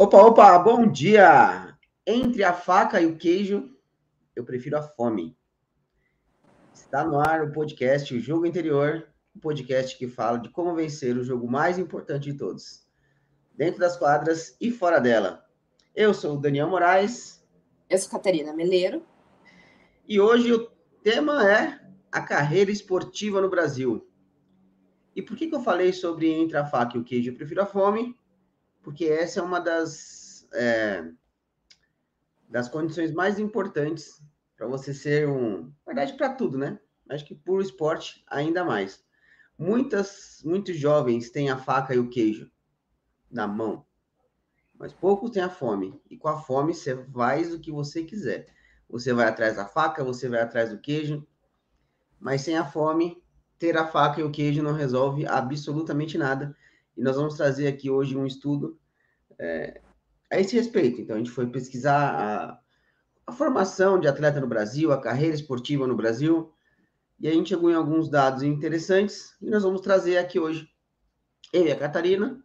Opa, opa, bom dia! Entre a faca e o queijo, eu prefiro a fome. Está no ar o podcast O Jogo Interior, o um podcast que fala de como vencer o jogo mais importante de todos, dentro das quadras e fora dela. Eu sou o Daniel Moraes. Eu sou Catarina Meleiro. E hoje o tema é a carreira esportiva no Brasil. E por que, que eu falei sobre entre a faca e o queijo, eu prefiro a fome? Porque essa é uma das, é, das condições mais importantes para você ser um. Na verdade, para tudo, né? Acho que por esporte, ainda mais. Muitas, muitos jovens têm a faca e o queijo na mão, mas poucos têm a fome. E com a fome, você faz o que você quiser. Você vai atrás da faca, você vai atrás do queijo, mas sem a fome, ter a faca e o queijo não resolve absolutamente nada e nós vamos trazer aqui hoje um estudo é, a esse respeito. Então, a gente foi pesquisar a, a formação de atleta no Brasil, a carreira esportiva no Brasil, e a gente chegou em alguns dados interessantes e nós vamos trazer aqui hoje, eu e a Catarina,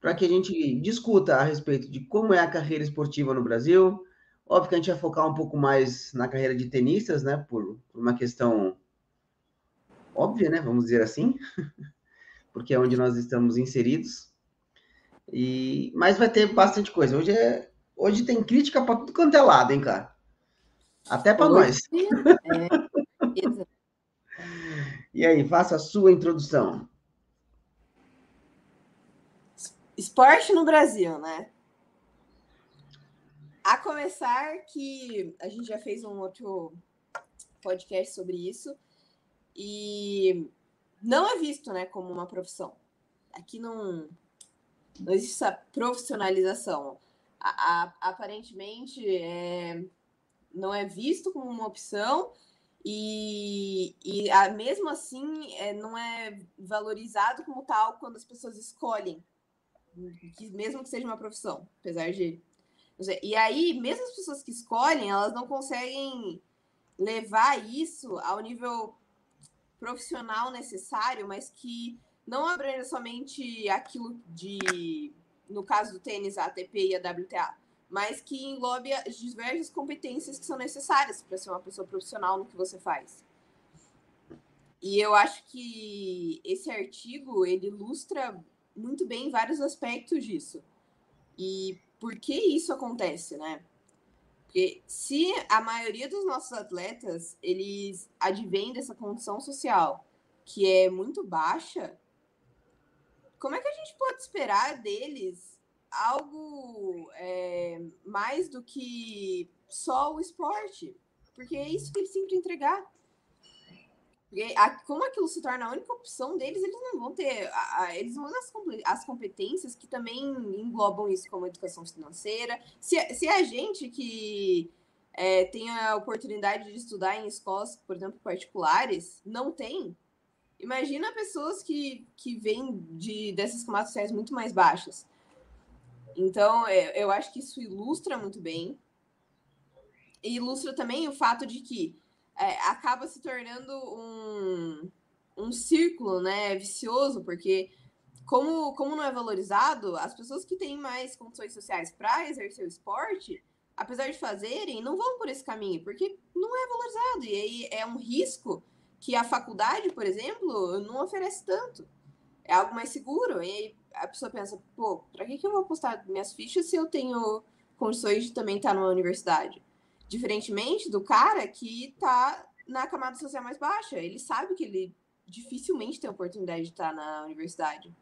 para que a gente discuta a respeito de como é a carreira esportiva no Brasil. Óbvio que a gente vai focar um pouco mais na carreira de tenistas, né, por, por uma questão óbvia, né, vamos dizer assim. porque é onde nós estamos inseridos. E mas vai ter bastante coisa. Hoje é hoje tem crítica para tudo quanto é lado, hein, cara? Até para nós. É. e aí, faça a sua introdução. Esporte no Brasil, né? A começar que a gente já fez um outro podcast sobre isso e não é visto né, como uma profissão. Aqui não, não existe essa profissionalização. A, a, aparentemente, é, não é visto como uma opção e, e a, mesmo assim é, não é valorizado como tal quando as pessoas escolhem, que, mesmo que seja uma profissão, apesar de. E aí, mesmo as pessoas que escolhem, elas não conseguem levar isso ao nível profissional necessário, mas que não abrange somente aquilo de, no caso do tênis, a ATP e a WTA, mas que englobe as diversas competências que são necessárias para ser uma pessoa profissional no que você faz. E eu acho que esse artigo ele ilustra muito bem vários aspectos disso. E por que isso acontece, né? Porque se a maioria dos nossos atletas, eles advêm dessa condição social que é muito baixa, como é que a gente pode esperar deles algo é, mais do que só o esporte? Porque é isso que eles têm que entregar. Porque a, como aquilo se torna a única opção deles, eles não vão ter. A, a, eles vão as, as competências que também englobam isso, como educação financeira. Se, se a gente que é, tem a oportunidade de estudar em escolas, por exemplo, particulares, não tem, imagina pessoas que, que vêm de, dessas camadas sociais muito mais baixas. Então, é, eu acho que isso ilustra muito bem. E ilustra também o fato de que é, acaba se tornando um, um círculo né, vicioso, porque como, como não é valorizado, as pessoas que têm mais condições sociais para exercer o esporte, apesar de fazerem, não vão por esse caminho, porque não é valorizado. E aí é um risco que a faculdade, por exemplo, não oferece tanto. É algo mais seguro. E aí a pessoa pensa, pô, para que, que eu vou apostar minhas fichas se eu tenho condições de também estar numa universidade? Diferentemente do cara que está na camada social mais baixa. Ele sabe que ele dificilmente tem a oportunidade de estar na universidade.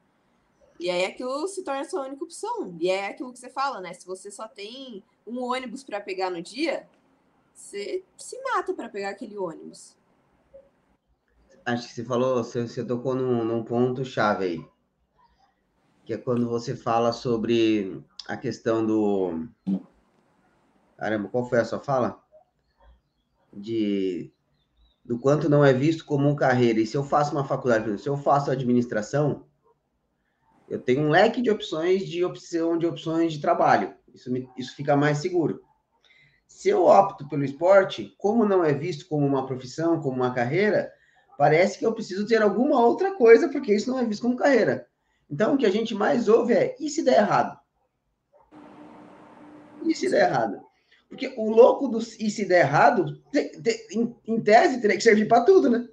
E aí aquilo se torna a sua única opção. E é aquilo que você fala, né? Se você só tem um ônibus para pegar no dia, você se mata para pegar aquele ônibus. Acho que você falou, você, você tocou num, num ponto chave aí. Que é quando você fala sobre a questão do Caramba, qual foi a sua fala? De do quanto não é visto como uma carreira. E se eu faço uma faculdade, se eu faço administração, eu tenho um leque de opções de opção de opções de trabalho. Isso, me, isso fica mais seguro. Se eu opto pelo esporte, como não é visto como uma profissão, como uma carreira, parece que eu preciso ter alguma outra coisa, porque isso não é visto como carreira. Então, o que a gente mais ouve é: e se der errado? E se der errado? Porque o louco do e se der errado, te, te, em, em, tese, teria que servir para tudo, né?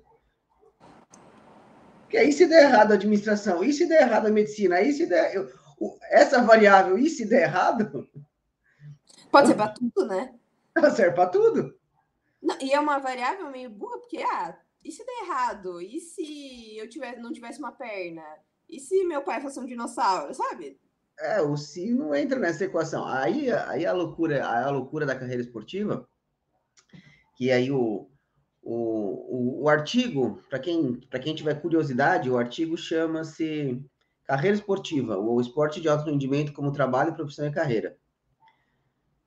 Porque aí se der errado a administração, e se der errado a medicina, aí se der. Eu, essa variável, e se der errado. Pode ser para tudo, né? Serve para tudo. Não, e é uma variável meio burra, porque, ah, e se der errado? E se eu tivesse, não tivesse uma perna? E se meu pai fosse um dinossauro, sabe? É, o se não entra nessa equação. Aí, aí a loucura, a loucura da carreira esportiva, que aí o, o, o, o artigo, para quem, quem tiver curiosidade, o artigo chama-se Carreira Esportiva, o esporte de alto rendimento como trabalho, profissão e carreira.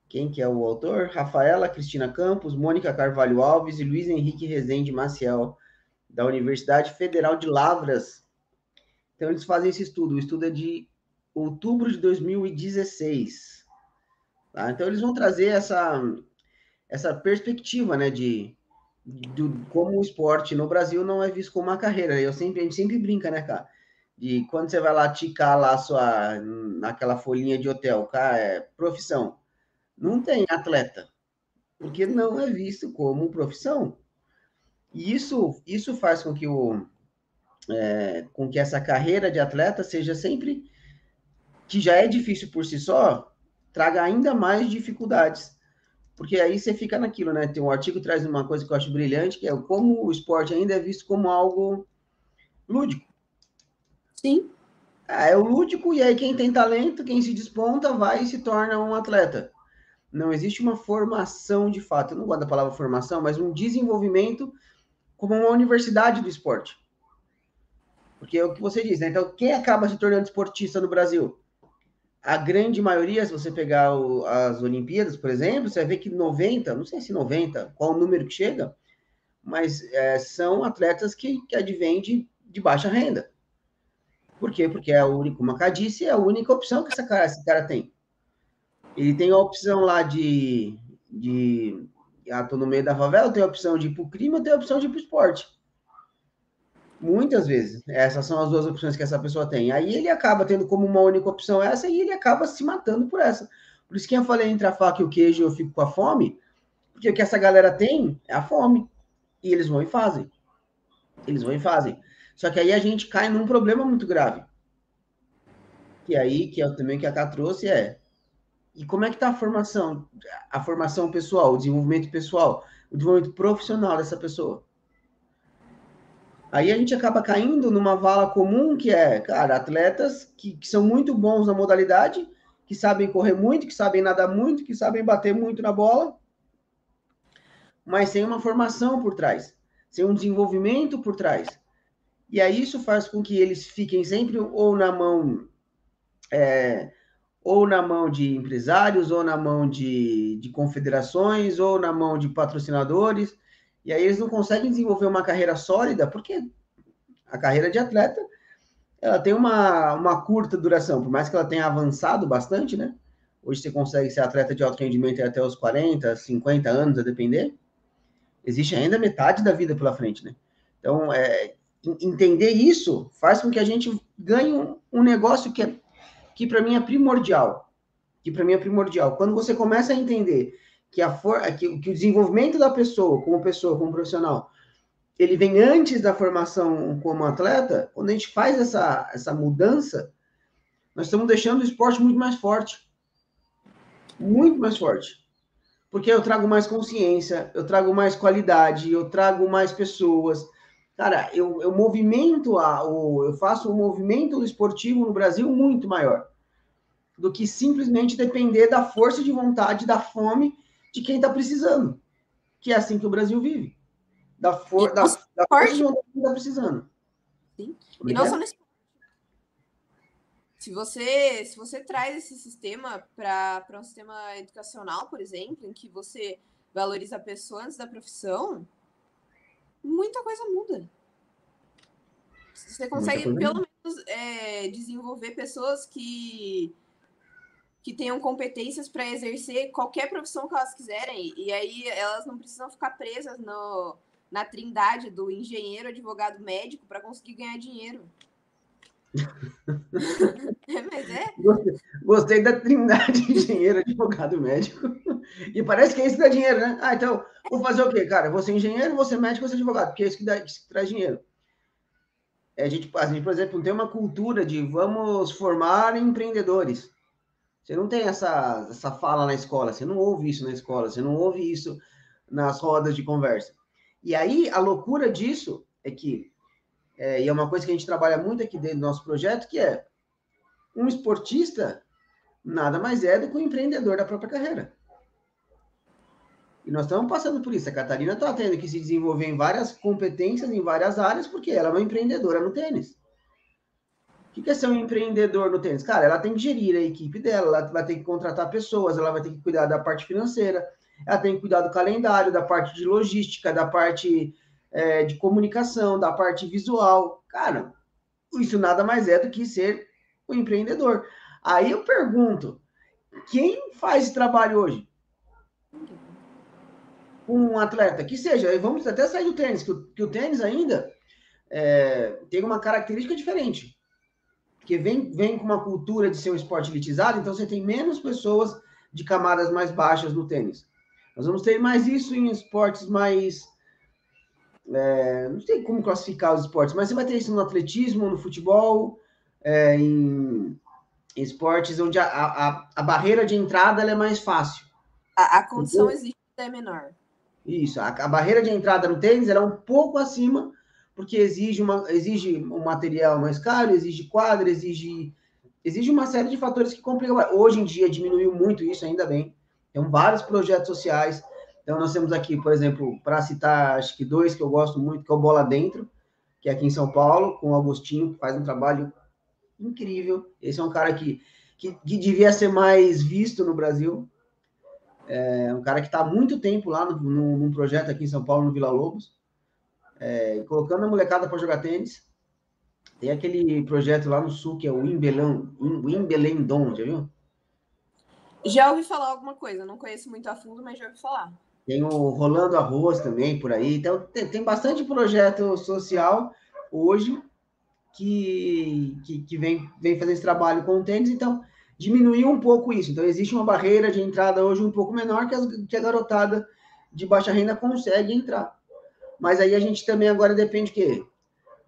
Quem que é o autor? Rafaela Cristina Campos, Mônica Carvalho Alves e Luiz Henrique Rezende Maciel, da Universidade Federal de Lavras. Então, eles fazem esse estudo. O estudo é de outubro de 2016. Tá? Então, eles vão trazer essa, essa perspectiva né, de, de, como o esporte no Brasil não é visto como uma carreira. Eu sempre, a gente sempre brinca, né, cara? De quando você vai lá ticar lá sua, naquela folhinha de hotel, cara, é profissão não tem atleta, porque não é visto como profissão. E isso, isso faz com que, o, é, com que essa carreira de atleta seja sempre, que já é difícil por si só, traga ainda mais dificuldades. Porque aí você fica naquilo, né? Tem um artigo que traz uma coisa que eu acho brilhante, que é como o esporte ainda é visto como algo lúdico. Sim. É, é o lúdico, e aí quem tem talento, quem se desponta, vai e se torna um atleta não existe uma formação de fato. Eu não gosto da palavra formação, mas um desenvolvimento como uma universidade do esporte. Porque é o que você diz, né? Então, quem acaba se tornando esportista no Brasil? A grande maioria, se você pegar o, as Olimpíadas, por exemplo, você vai ver que 90, não sei se 90, qual o número que chega, mas é, são atletas que, que advêm de, de baixa renda. Por quê? Porque é a única, como a é a única opção que cara, esse cara tem. Ele tem a opção lá de. de ah, tô no meio da favela, tem a opção de ir pro crime, tem a opção de ir pro esporte. Muitas vezes. Essas são as duas opções que essa pessoa tem. Aí ele acaba tendo como uma única opção essa e ele acaba se matando por essa. Por isso que eu falei entre a faca e o queijo eu fico com a fome, porque o que essa galera tem é a fome. E eles vão e fazem. Eles vão e fazem. Só que aí a gente cai num problema muito grave. Que aí, que é também que a Cá trouxe, é e como é que está a formação, a formação pessoal, o desenvolvimento pessoal, o desenvolvimento profissional dessa pessoa? Aí a gente acaba caindo numa vala comum que é, cara, atletas que, que são muito bons na modalidade, que sabem correr muito, que sabem nadar muito, que sabem bater muito na bola, mas sem uma formação por trás, sem um desenvolvimento por trás. E aí isso faz com que eles fiquem sempre ou na mão é, ou na mão de empresários, ou na mão de, de confederações, ou na mão de patrocinadores, e aí eles não conseguem desenvolver uma carreira sólida, porque a carreira de atleta ela tem uma, uma curta duração, por mais que ela tenha avançado bastante, né? Hoje você consegue ser atleta de alto rendimento até os 40, 50 anos, a depender. Existe ainda metade da vida pela frente, né? Então, é, entender isso faz com que a gente ganhe um, um negócio que é que para mim é primordial. Que para mim é primordial. Quando você começa a entender que, a for, que, que o desenvolvimento da pessoa, como pessoa, como profissional, ele vem antes da formação como atleta, quando a gente faz essa, essa mudança, nós estamos deixando o esporte muito mais forte. Muito mais forte. Porque eu trago mais consciência, eu trago mais qualidade, eu trago mais pessoas. Cara, eu, eu movimento, a, o, eu faço um movimento esportivo no Brasil muito maior do que simplesmente depender da força de vontade, da fome de quem está precisando. Que é assim que o Brasil vive. Da, for, da, da força de quem está precisando. Sim. É e não só nesse se você, se você traz esse sistema para um sistema educacional, por exemplo, em que você valoriza a pessoa antes da profissão, muita coisa muda. Você consegue, pelo menos, é, desenvolver pessoas que que tenham competências para exercer qualquer profissão que elas quiserem. E aí elas não precisam ficar presas no, na trindade do engenheiro, advogado, médico para conseguir ganhar dinheiro. é, mas é. Gostei, gostei da trindade engenheiro, advogado médico. E parece que é isso que dá dinheiro, né? Ah, então, vou fazer o quê, cara? Vou ser engenheiro, vou ser médico, vou ser advogado, porque é isso que, dá, que traz dinheiro. É, a, gente, a gente, por exemplo, tem uma cultura de vamos formar empreendedores. Você não tem essa, essa fala na escola, você não ouve isso na escola, você não ouve isso nas rodas de conversa. E aí, a loucura disso é que, é, e é uma coisa que a gente trabalha muito aqui dentro do nosso projeto, que é um esportista nada mais é do que um empreendedor da própria carreira. E nós estamos passando por isso. A Catarina está tendo que se desenvolver em várias competências, em várias áreas, porque ela é uma empreendedora no tênis. O que é ser um empreendedor no tênis? Cara, ela tem que gerir a equipe dela, ela vai ter que contratar pessoas, ela vai ter que cuidar da parte financeira, ela tem que cuidar do calendário, da parte de logística, da parte é, de comunicação, da parte visual. Cara, isso nada mais é do que ser o empreendedor. Aí eu pergunto, quem faz esse trabalho hoje? Um atleta, que seja, vamos até sair do tênis, que o, que o tênis ainda é, tem uma característica diferente. Porque vem, vem com uma cultura de ser um esporte elitizado, então você tem menos pessoas de camadas mais baixas no tênis. Nós vamos ter mais isso em esportes mais. É, não sei como classificar os esportes, mas você vai ter isso no atletismo, no futebol, é, em, esportes onde a, a, a, barreira de entrada é mais fácil. A, a condição então, existe é menor. Isso, a, a, barreira de entrada no tênis é um pouco acima, porque exige, uma, exige um material mais caro, exige quadra, exige, exige uma série de fatores que complicam. Hoje em dia diminuiu muito isso, ainda bem. Tem vários projetos sociais. Então, nós temos aqui, por exemplo, para citar, acho que dois que eu gosto muito, que é o Bola Dentro, que é aqui em São Paulo, com o Agostinho, que faz um trabalho incrível. Esse é um cara que, que, que devia ser mais visto no Brasil. É um cara que está há muito tempo lá no, no, num projeto aqui em São Paulo, no Vila Lobos, é, colocando a molecada para jogar tênis. Tem aquele projeto lá no sul que é o Wimbelão, Wimbelendon, já viu? Já ouvi falar alguma coisa, não conheço muito a fundo, mas já ouvi falar. Tem o Rolando Arroz também por aí. Então, tem, tem bastante projeto social hoje que, que, que, vem, vem fazer esse trabalho com o tênis, então diminuiu um pouco isso. Então, existe uma barreira de entrada hoje um pouco menor que, as, que a garotada de baixa renda consegue entrar. Mas aí a gente também agora depende o quê?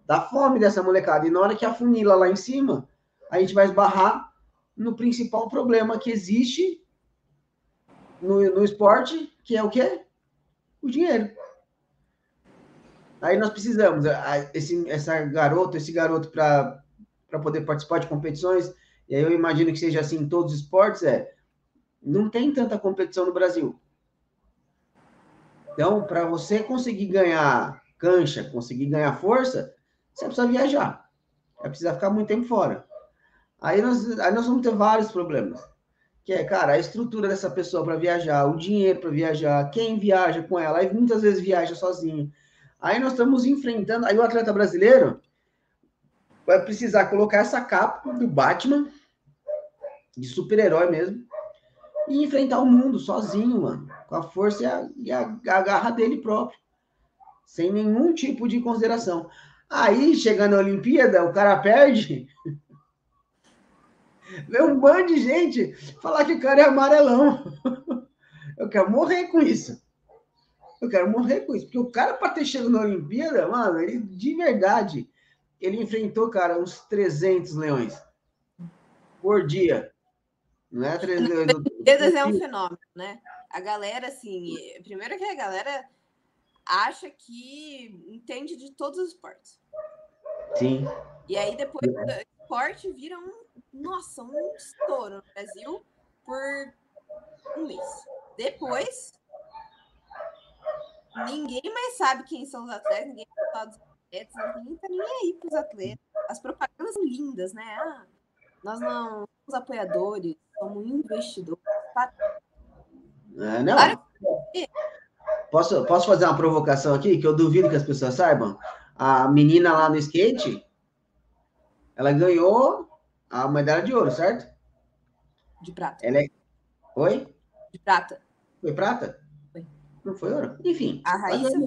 Da fome dessa molecada. E na hora que afunila lá em cima, a gente vai esbarrar no principal problema que existe no, no esporte, que é o quê? O dinheiro. Aí nós precisamos, esse, essa garoto, esse garoto para poder participar de competições, e aí eu imagino que seja assim em todos os esportes, é, não tem tanta competição no Brasil. Então, para você conseguir ganhar cancha, conseguir ganhar força, você precisa viajar. É precisar ficar muito tempo fora. Aí nós, aí nós vamos ter vários problemas. Que é, cara, a estrutura dessa pessoa para viajar, o dinheiro para viajar, quem viaja com ela, aí muitas vezes viaja sozinho. Aí nós estamos enfrentando. Aí o atleta brasileiro vai precisar colocar essa capa do Batman, de super-herói mesmo, e enfrentar o mundo sozinho, mano, com a força e a, e a, a garra dele próprio, sem nenhum tipo de consideração. Aí, chegando na Olimpíada, o cara perde. Vê um bando de gente falar que o cara é amarelão. Eu quero morrer com isso. Eu quero morrer com isso. Porque o cara, para ter chegado na Olimpíada, mano, ele de verdade, ele enfrentou, cara, uns 300 leões por dia. Não é 300. Olimpíadas é um fenômeno, né? A galera, assim, primeiro que a galera acha que entende de todos os esportes. Sim. E aí depois o esporte vira um, nossa, um estouro no Brasil por um mês. Depois ninguém mais sabe quem são os atletas, ninguém fala dos atletas, ninguém tá nem aí pros atletas. As propagandas são lindas, né? Ah, nós não somos apoiadores, somos investidores. É, não. Posso, posso fazer uma provocação aqui, que eu duvido que as pessoas saibam? A menina lá no skate, ela ganhou a medalha de ouro, certo? De prata. Ela é... Oi? De prata. Foi prata? Não foi ouro? Enfim. A Raíssa.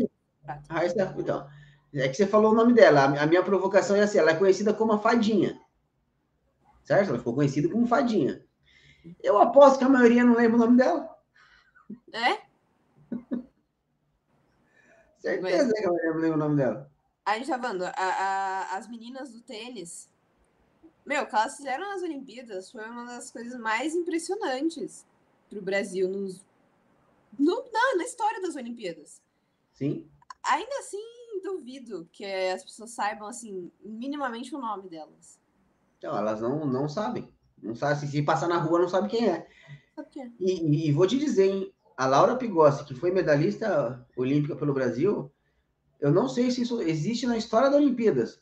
A Raíssa, então. É que você falou o nome dela. A minha provocação é assim: ela é conhecida como a fadinha. certo? Ela ficou conhecida como Fadinha. Eu aposto que a maioria não lembra o nome dela. É? Certeza Mas... que a maioria não lembra o nome dela. Aí, Javando, a, a, as meninas do tênis, meu, o que elas fizeram nas Olimpíadas foi uma das coisas mais impressionantes para o Brasil nos, no, na, na história das Olimpíadas. Sim. Ainda assim, duvido que as pessoas saibam, assim, minimamente o nome delas. Então, elas não, não sabem. Não sabe, se passar na rua, não sabe quem é. Quem é. E, e, vou te dizer, hein, a Laura Pigossi, que foi medalhista olímpica pelo Brasil, eu não sei se isso existe na história das Olimpíadas.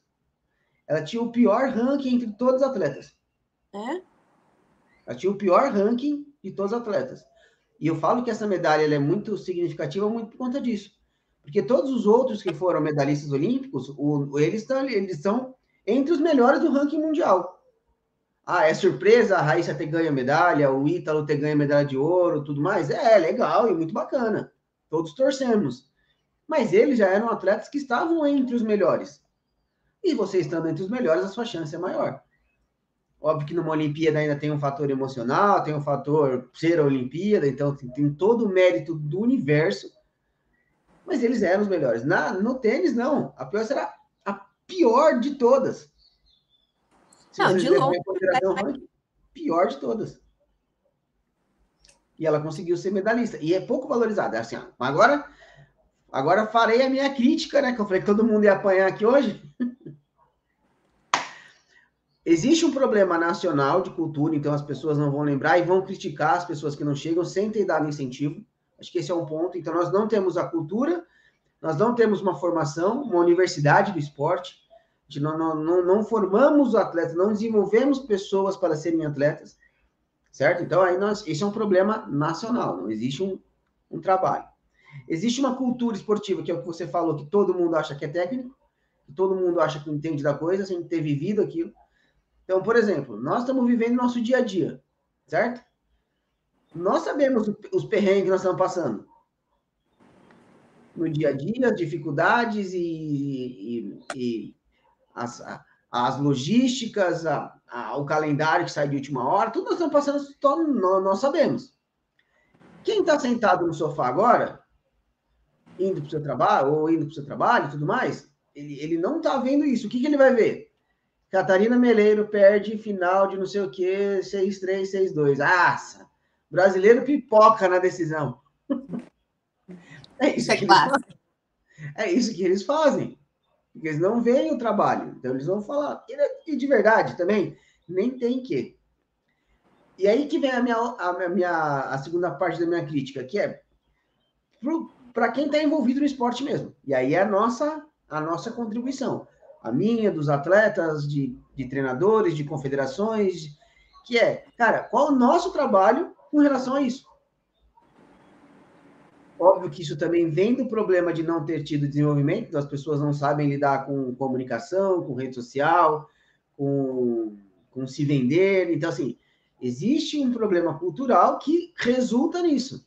Ela tinha o pior ranking entre todos os atletas. É? Ela tinha o pior ranking de todos os atletas. E eu falo que essa medalha é muito significativa muito por conta disso. Porque todos os outros que foram medalhistas olímpicos, o, eles, estão, eles são entre os melhores do ranking mundial. Ah, é surpresa a Raíssa ter ganho medalha, o Ítalo ter ganho medalha de ouro, tudo mais? É, legal e muito bacana. Todos torcemos. Mas eles já eram atletas que estavam entre os melhores. E você estando entre os melhores, a sua chance é maior. Óbvio que numa Olimpíada ainda tem um fator emocional, tem um fator ser a Olimpíada, então tem, tem todo o mérito do universo. Mas eles eram os melhores. Na, no tênis, não. A pior será a pior de todas. Não, de longe. Pior de todas. E ela conseguiu ser medalhista. E é pouco valorizada. É assim, ó, agora, agora farei a minha crítica, né? Que eu falei que todo mundo ia apanhar aqui hoje. Existe um problema nacional de cultura, então as pessoas não vão lembrar e vão criticar as pessoas que não chegam sem ter dado incentivo. Acho que esse é um ponto. Então, nós não temos a cultura, nós não temos uma formação, uma universidade do esporte, não, não, não, não formamos atletas, não desenvolvemos pessoas para serem atletas, certo? Então, aí nós, esse é um problema nacional, não existe um, um trabalho. Existe uma cultura esportiva, que é o que você falou, que todo mundo acha que é técnico, que todo mundo acha que entende da coisa, sem ter vivido aquilo. Então, por exemplo, nós estamos vivendo nosso dia a dia, certo? Nós sabemos os perrengues que nós estamos passando. No dia a dia, as dificuldades e, e, e as, as logísticas, a, a, o calendário que sai de última hora, tudo nós estamos passando, todo, nós, nós sabemos. Quem está sentado no sofá agora, indo para o seu trabalho, ou indo para o seu trabalho e tudo mais, ele, ele não está vendo isso. O que, que ele vai ver? Catarina Meleiro perde final de não sei o que, 6-3, 6-2. Ah, brasileiro pipoca na decisão. É isso, é, que eles é isso que eles fazem. Porque eles não veem o trabalho. Então eles vão falar. E, de verdade também, nem tem que. E aí que vem a minha, a minha a segunda parte da minha crítica, que é para quem está envolvido no esporte mesmo. E aí é a nossa, a nossa contribuição a minha, dos atletas, de, de treinadores, de confederações, que é, cara, qual o nosso trabalho com relação a isso? Óbvio que isso também vem do problema de não ter tido desenvolvimento, as pessoas não sabem lidar com comunicação, com rede social, com, com se vender. Então, assim, existe um problema cultural que resulta nisso.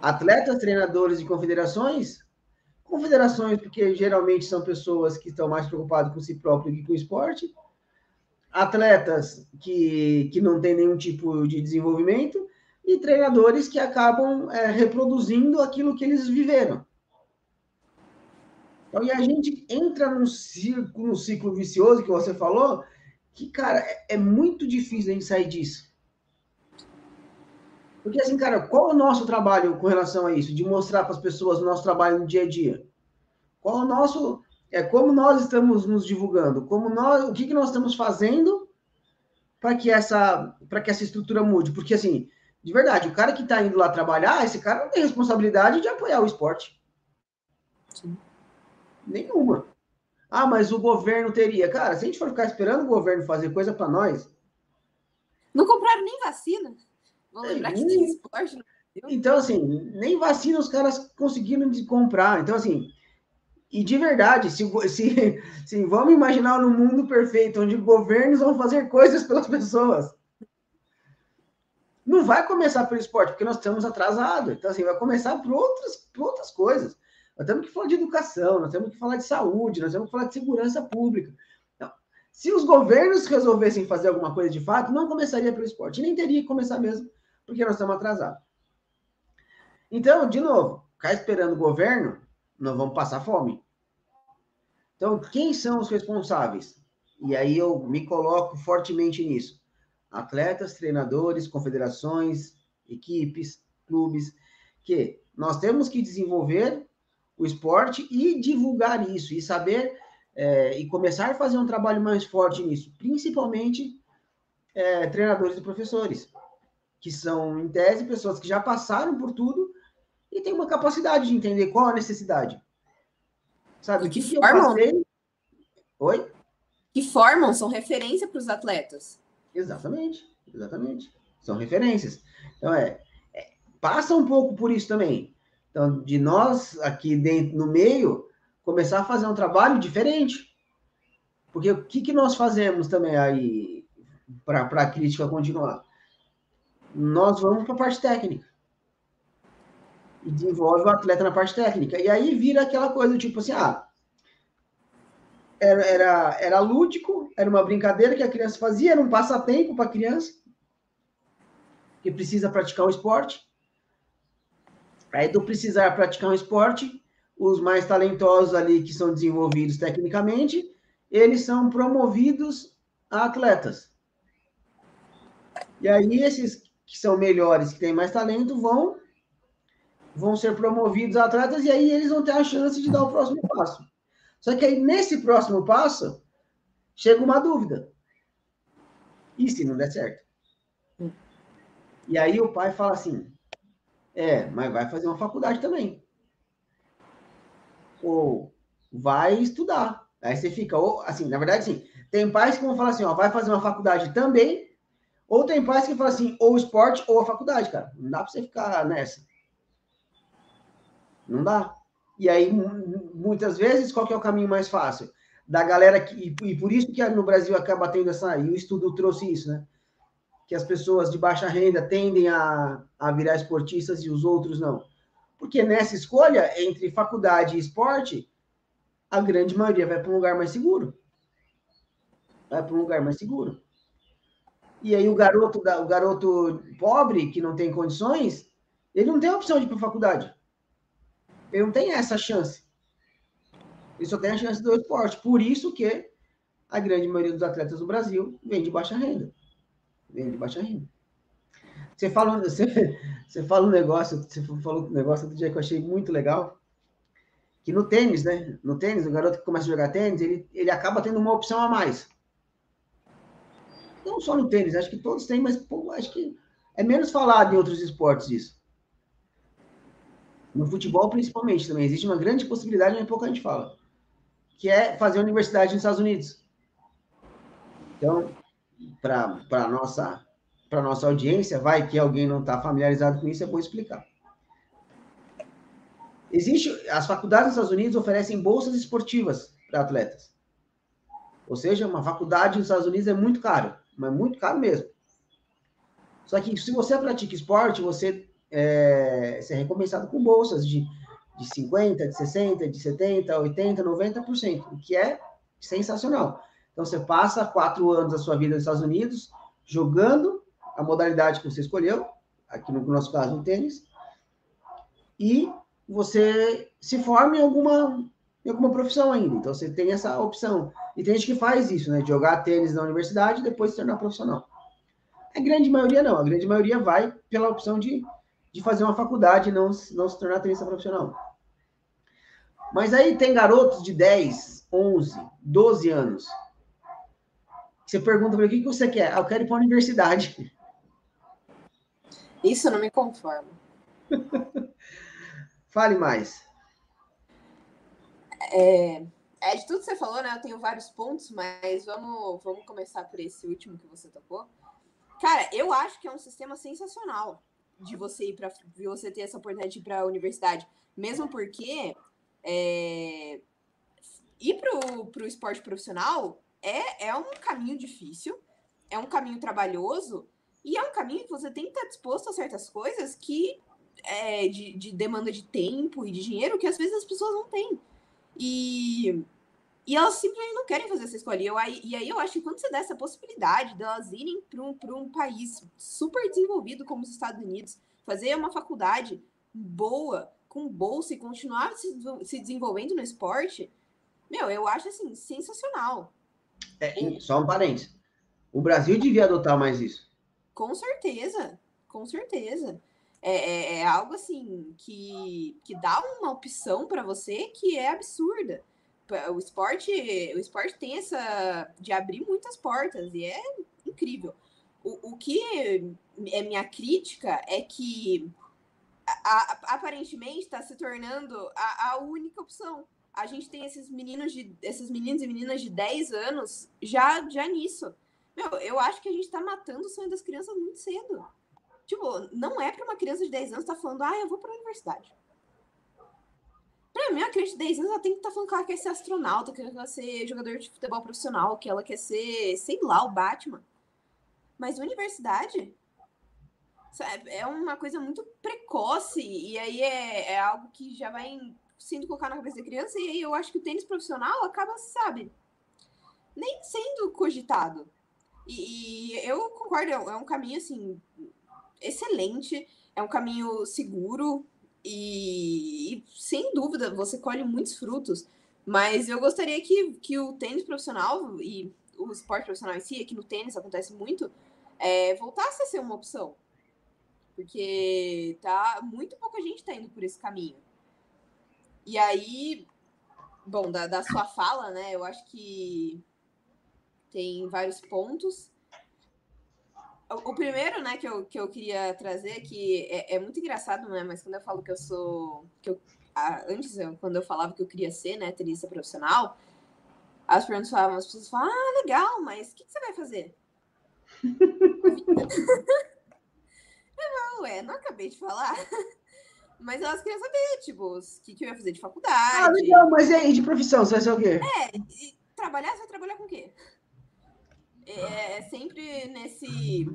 Atletas, treinadores e confederações confederações, porque geralmente são pessoas que estão mais preocupadas com si próprio que com o esporte, atletas que, que não têm nenhum tipo de desenvolvimento, e treinadores que acabam é, reproduzindo aquilo que eles viveram. Então, e a gente entra num num ciclo vicioso que você falou, que, cara, é, é muito difícil a gente sair disso. Porque, assim, cara, qual o nosso trabalho com relação a isso? De mostrar para as pessoas o nosso trabalho no dia a dia? Qual o nosso. É, como nós estamos nos divulgando? Como nós, o que, que nós estamos fazendo para que, essa, que essa estrutura mude? Porque, assim, de verdade, o cara que está indo lá trabalhar, esse cara não tem responsabilidade de apoiar o esporte. Sim. Nenhuma. Ah, mas o governo teria. Cara, se a gente for ficar esperando o governo fazer coisa para nós. Não compraram nem vacina. Vamos lembrar que tem esporte. Então, assim, nem vacina os caras conseguiram comprar. Então, assim, e de verdade, se, se, se vamos imaginar no mundo perfeito, onde governos vão fazer coisas pelas pessoas. Não vai começar pelo esporte, porque nós estamos atrasados. Então, assim, vai começar por outras, por outras coisas. Nós temos que falar de educação, nós temos que falar de saúde, nós temos que falar de segurança pública. Então, Se os governos resolvessem fazer alguma coisa de fato, não começaria pelo esporte. Nem teria que começar mesmo, porque nós estamos atrasados. Então, de novo, ficar esperando o governo, nós vamos passar fome. Então, quem são os responsáveis? E aí eu me coloco fortemente nisso. Atletas, treinadores, confederações, equipes, clubes, que nós temos que desenvolver o esporte e divulgar isso, e saber é, e começar a fazer um trabalho mais forte nisso, principalmente é, treinadores e professores, que são, em tese, pessoas que já passaram por tudo e têm uma capacidade de entender qual a necessidade. Sabe, o que, que formam? Oi? Que formam, são referência para os atletas. Exatamente, exatamente. São referências. Então, é, é, passa um pouco por isso também. Então, de nós aqui dentro, no meio, começar a fazer um trabalho diferente. Porque o que, que nós fazemos também aí, para a crítica continuar? Nós vamos para a parte técnica. E desenvolve o atleta na parte técnica. E aí vira aquela coisa, tipo assim, ah, era, era, era lúdico, era uma brincadeira que a criança fazia, era um passatempo para a criança, que precisa praticar um esporte. Aí, do precisar praticar um esporte, os mais talentosos ali que são desenvolvidos tecnicamente, eles são promovidos a atletas. E aí, esses que são melhores, que têm mais talento, vão vão ser promovidos a atletas e aí eles vão ter a chance de dar o próximo passo. Só que aí, nesse próximo passo, chega uma dúvida. E se não der certo? E aí o pai fala assim: é, mas vai fazer uma faculdade também. Ou vai estudar. Aí você fica, ou, assim, na verdade, sim. Tem pais que vão falar assim: ó, vai fazer uma faculdade também. Ou tem pais que falam assim: ou esporte ou a faculdade, cara. Não dá para você ficar nessa. Não dá. E aí, muitas vezes, qual que é o caminho mais fácil? Da galera que. E por isso que no Brasil acaba tendo essa. E o estudo trouxe isso, né? Que as pessoas de baixa renda tendem a, a virar esportistas e os outros não. Porque nessa escolha entre faculdade e esporte, a grande maioria vai para um lugar mais seguro. Vai para um lugar mais seguro. E aí o garoto, o garoto pobre, que não tem condições, ele não tem a opção de ir para faculdade. Ele não tem essa chance. Ele só tem a chance do esporte. Por isso que a grande maioria dos atletas do Brasil vem de baixa renda. Vem de baixa renda. Você fala, você, você fala um negócio, você falou um negócio do dia que eu achei muito legal, que no tênis, né? No tênis, o garoto que começa a jogar tênis, ele, ele acaba tendo uma opção a mais. Não só no tênis, acho que todos têm, mas pô, acho que é menos falado em outros esportes isso. No futebol, principalmente, também existe uma grande possibilidade, mas pouco a gente fala, que é fazer universidade nos Estados Unidos. Então, para a nossa, nossa audiência, vai que alguém não está familiarizado com isso, é bom explicar. Existe, as faculdades nos Estados Unidos oferecem bolsas esportivas para atletas. Ou seja, uma faculdade nos Estados Unidos é muito caro, mas muito caro mesmo. Só que se você pratica esporte, você é, ser recompensado com bolsas de, de 50%, de 60%, de 70%, 80%, 90%, o que é sensacional. Então, você passa quatro anos da sua vida nos Estados Unidos jogando a modalidade que você escolheu, aqui no nosso caso, no tênis, e você se forma em alguma, em alguma profissão ainda. Então, você tem essa opção. E tem gente que faz isso, né? De jogar tênis na universidade e depois se tornar profissional. A grande maioria não. A grande maioria vai pela opção de de fazer uma faculdade e não, não se tornar tenista profissional. Mas aí tem garotos de 10, 11, 12 anos. Você pergunta para ele, o que você quer? Ah, eu quero ir para a universidade. Isso eu não me conformo. Fale mais. É, é, de tudo que você falou, né? Eu tenho vários pontos, mas vamos, vamos começar por esse último que você tocou. Cara, eu acho que é um sistema sensacional de você ir para você ter essa oportunidade de ir para a universidade, mesmo porque é, ir para o esporte profissional é, é um caminho difícil, é um caminho trabalhoso e é um caminho que você tem que estar disposto a certas coisas que é, de, de demanda de tempo e de dinheiro que às vezes as pessoas não têm. E E elas simplesmente não querem fazer essa escolha. E, eu, e aí eu acho que quando você dá essa possibilidade delas irem para um, um país super desenvolvido como os Estados Unidos, fazer uma faculdade boa, com bolsa e continuar se, se desenvolvendo no esporte, meu, eu acho assim, sensacional. É, só um parênteses. O Brasil devia adotar mais isso. Com certeza, com certeza. É, é, é algo assim que, que dá uma opção para você que é absurda o esporte, o esporte tem essa de abrir muitas portas e é incrível. O, o que é minha crítica é que a, a, aparentemente está se tornando a, a, única opção. A gente tem esses meninos de esses meninos e meninas de 10 anos já já nisso. Meu, eu acho que a gente está matando o sonho das crianças muito cedo. Tipo, não é para uma criança de 10 anos estar tá falando, ah, eu vou para a universidade. Pra mim, a criança de 10 anos ela tem que estar tá falando que ela quer ser astronauta, que ela quer ser jogador de futebol profissional, que ela quer ser, sei lá, o Batman. Mas universidade é uma coisa muito precoce, e aí é, é algo que já vai sendo colocado na cabeça da criança, e aí eu acho que o tênis profissional acaba, sabe, nem sendo cogitado. E, e eu concordo, é um é caminho, assim, excelente, é um caminho seguro, e, e, sem dúvida você colhe muitos frutos. Mas eu gostaria que, que o tênis profissional e o esporte profissional em si, aqui no tênis acontece muito, é, voltasse a ser uma opção. Porque tá muito pouca gente está indo por esse caminho. E aí, bom, da, da sua fala, né? Eu acho que tem vários pontos. O primeiro, né, que eu, que eu queria trazer, que é, é muito engraçado, né, mas quando eu falo que eu sou. Que eu, antes, eu, quando eu falava que eu queria ser, né, tenista profissional, as perguntas falavam, as pessoas falavam, ah, legal, mas o que, que, você vai fazer? eu não, é, não acabei de falar. Mas elas queriam saber, tipo, o que, que eu ia fazer de faculdade. Ah, legal, mas e aí, de profissão, você vai ser o quê? É, trabalhar, você vai trabalhar com o quê? É, é sempre nesse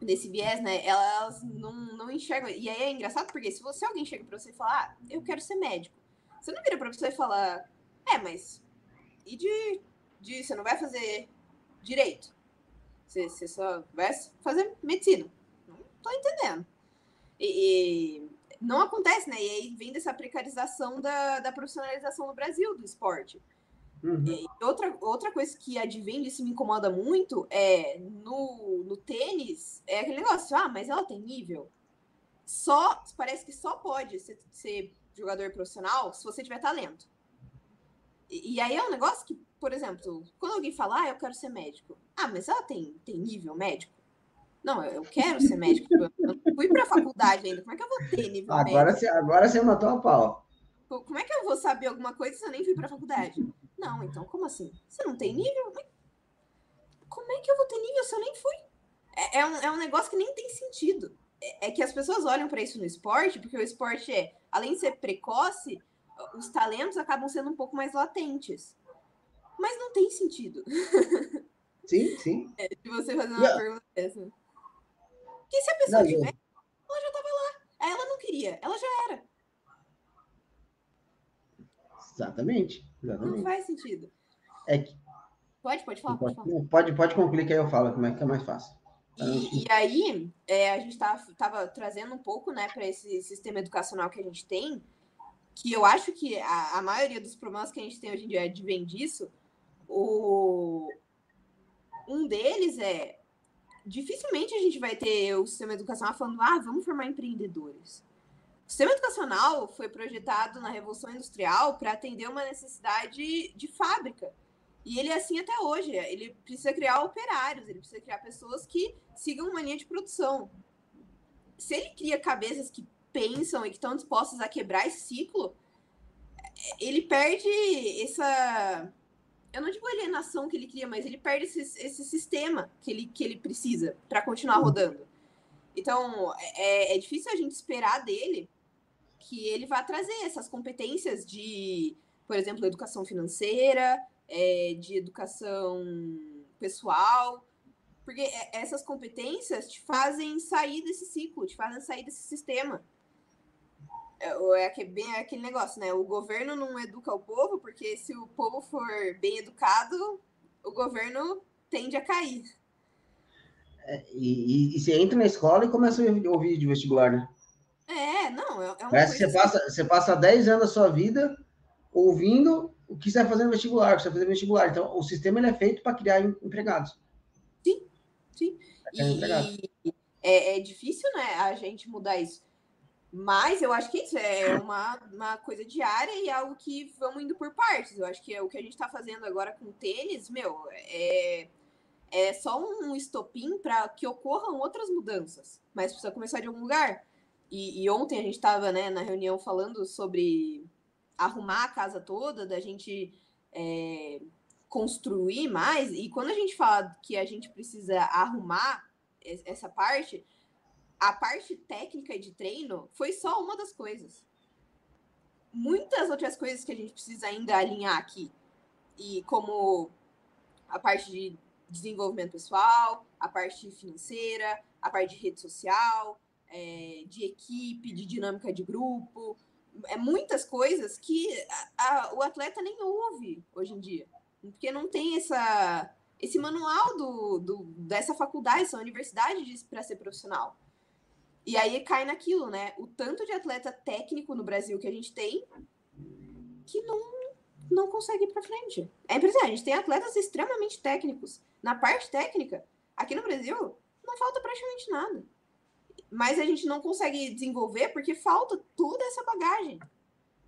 nesse viés, né? Elas não, não enxergam. E aí é engraçado porque se você alguém chega para você e falar, ah, eu quero ser médico, você não vira para você e fala, é, mas e de, de você não vai fazer direito? Você, você só vai fazer medicina? Não tô entendendo. E, e, não acontece, né? E aí vem dessa precarização da, da profissionalização no Brasil do esporte. Uhum. E outra, outra coisa que advém disso me incomoda muito é no, no tênis, é aquele negócio, ah, mas ela tem nível. Só, parece que só pode ser, ser jogador profissional se você tiver talento. E, e, aí é um negócio que, por exemplo, quando alguém fala, ah, eu quero ser médico. Ah, mas ela tem, tem nível médico? Não, eu, eu quero ser médico. eu não fui pra faculdade ainda. Como é que eu vou ter nível agora médico? Você, agora você matou a pau. Como é que eu vou saber alguma coisa se eu nem fui pra faculdade? Não, então como assim? Você não tem nível? Como é que eu vou ter nível se eu nem fui? É, é um, é um negócio que nem tem sentido. É, é que as pessoas olham para isso no esporte, porque o esporte é, além de ser precoce, os talentos acabam sendo um pouco mais latentes. Mas não tem sentido. Sim, sim. É, de você fazer uma pergunta dessa. Porque se a pessoa não, tiver, ela já tava lá. Ela não queria, ela já era. Exatamente. Exatamente. Não faz sentido. É que... Pode, pode falar. Pode, pode, pode, pode concluir que aí eu falo como é que é mais fácil. E, e aí, é, a gente estava trazendo um pouco né, para esse sistema educacional que a gente tem, que eu acho que a, a, maioria dos problemas que a gente tem hoje em dia advém disso. O, um deles é dificilmente a gente vai ter o sistema educacional falando, ah, vamos formar empreendedores. O sistema educacional foi projetado na Revolução Industrial para atender uma necessidade de fábrica. E ele é assim até hoje. Ele precisa criar operários, ele precisa criar pessoas que sigam uma linha de produção. Se ele cria cabeças que pensam e que estão dispostas a quebrar esse ciclo, ele perde essa. Eu não digo alienação que ele cria, mas ele perde esse, esse sistema que ele, que ele precisa para continuar rodando. Então, é, é difícil a gente esperar dele que ele vai trazer essas competências de, por exemplo, educação financeira, é, de educação pessoal, porque essas competências te fazem sair desse ciclo, te fazem sair desse sistema. é, é bem aquele negócio, né? O governo não educa o povo, porque se o povo for bem educado, o governo tende a cair. É, e, e, e, você entra na escola e começa a ouvir de vestibular, né? É, não, é, é uma Parece que você assim. passa, você passa 10 anos da sua vida ouvindo o que você vai fazer no vestibular, o que você vai fazer no vestibular. Então, o sistema ele é feito para criar empregados. Sim, sim. E é, é difícil, né, a gente mudar isso. Mas eu acho que isso é uma, uma coisa diária e algo que vamos indo por partes. Eu acho que é o que a gente está fazendo agora com o tênis, meu, é, é só um estopim para que ocorram outras mudanças. Mas precisa começar de algum lugar. E, e ontem a gente estava né, na reunião falando sobre arrumar a casa toda, da gente é, construir mais. E quando a gente fala que a gente precisa arrumar essa parte, a parte técnica de treino foi só uma das coisas. Muitas outras coisas que a gente precisa ainda alinhar aqui. E como a parte de desenvolvimento pessoal, a parte financeira, a parte de rede social, é, de equipe, de dinâmica de grupo. É muitas coisas que a, a, o atleta nem ouve hoje em dia. Porque não tem essa, esse manual do, do, dessa faculdade, essa universidade para ser profissional. E aí cai naquilo, né? O tanto de atleta técnico no Brasil que a gente tem que não, não consegue ir para frente. É impressionante. A gente tem atletas extremamente técnicos. Na parte técnica, aqui no Brasil, não falta praticamente nada. Mas a gente não consegue desenvolver porque falta toda essa bagagem.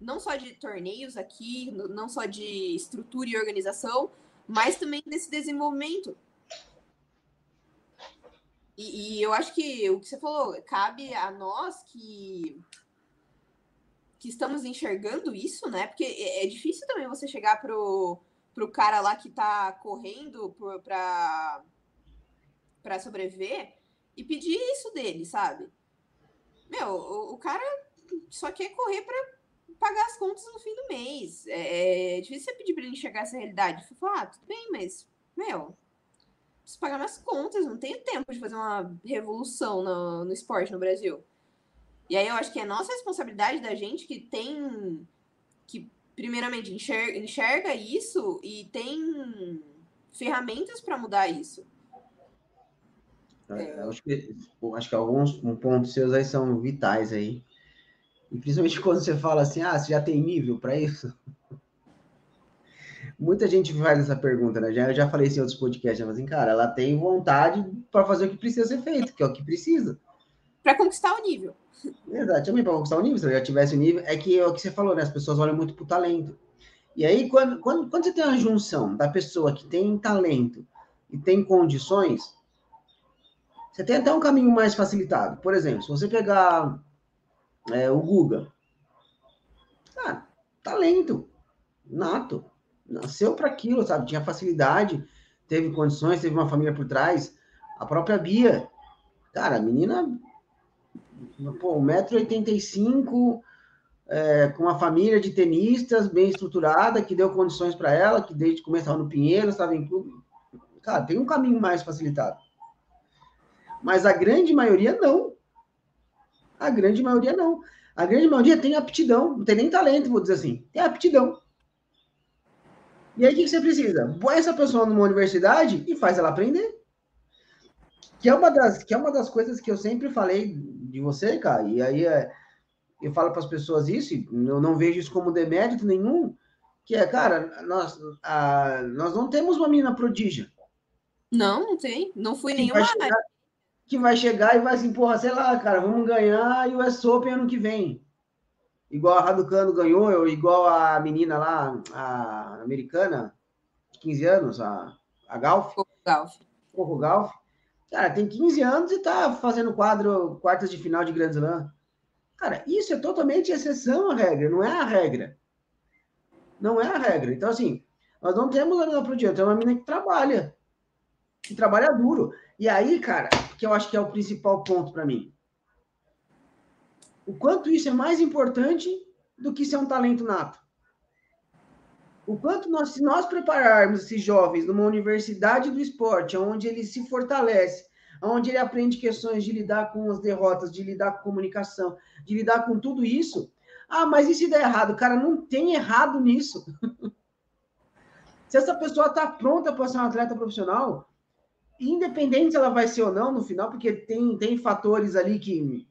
Não só de torneios aqui, não só de estrutura e organização, mas também desse desenvolvimento. E, e, eu acho que o que você falou, cabe a nós que, que estamos enxergando isso, né? Porque é, é difícil também você chegar pro, pro cara lá que tá correndo para sobreviver e pedir isso dele, sabe? Meu, o, o cara só quer correr para pagar as contas no fim do mês. É, é difícil você pedir para ele enxergar essa realidade. Fala, ah, tudo bem, mas, meu, preciso pagar minhas contas, não tenho tempo de fazer uma revolução no, no esporte no Brasil. E aí eu acho que é nossa responsabilidade da gente que tem que primeiramente enxerga, enxerga isso e tem ferramentas para mudar isso. É, é. acho, que, acho que alguns pontos seus aí são vitais aí. E principalmente quando você fala assim, ah, você já tem nível para isso? Muita gente faz essa pergunta, né? Já, eu já falei isso em outros podcasts, mas assim, cara, ela tem vontade para fazer o que precisa ser feito, que é o que precisa. Para conquistar o nível. Verdade, também para conquistar o nível, se eu já tivesse o nível, é que é o que você falou, né? As pessoas olham muito pro talento. E aí, quando, quando, quando você tem uma junção da pessoa que tem talento e tem condições, você tem até um caminho mais facilitado. Por exemplo, se você pegar é, o Guga, ah, talento, nato nasceu para aquilo, sabe? Tinha facilidade, teve condições, teve uma família por trás. A própria Bia, cara, a menina, pô, 1,85m, é, com uma família de tenistas bem estruturada, que deu condições para ela, que desde começar no Pinheiro, estava em clube. Cara, tem um caminho mais facilitado. Mas a grande maioria não. A grande maioria não. A grande maioria tem aptidão, não tem nem talento, vou dizer assim. Tem aptidão. E aí, o que você precisa? Põe essa pessoa numa universidade e faz ela aprender. Que é uma das, que é uma das coisas que eu sempre falei de você, cara. E aí é, eu falo para as pessoas isso, eu não vejo isso como demérito nenhum, que é, cara, nós, a, nós não temos uma menina prodígia. Não, não tem. Não fui nenhuma. Chegar, que vai chegar e vai assim, porra, sei lá, cara, vamos ganhar e o US Open ano que vem igual a Raducano ganhou, igual a menina lá, a americana, de 15 anos, a, a Galf. Galf. Coco Galf. Cara, tem 15 anos e tá fazendo quadro, quartas de final de Grand Slam. Cara, isso é totalmente exceção à regra, não é a regra. Não é a regra. Então, assim, nós não temos a menina pro dia, temos uma menina que trabalha. Que trabalha duro. E aí, cara, que eu acho que é o principal ponto para mim o quanto isso é mais importante do que ser um talento nato. O quanto nós, se nós prepararmos esses jovens numa universidade do esporte, onde ele se fortalece, onde ele aprende questões de lidar com as derrotas, de lidar com comunicação, de lidar com tudo isso, Ah, mas e se der errado? Cara, não tem errado nisso. se essa pessoa está pronta para ser uma atleta profissional, independente se ela vai ser ou não no final, porque tem, tem fatores ali que,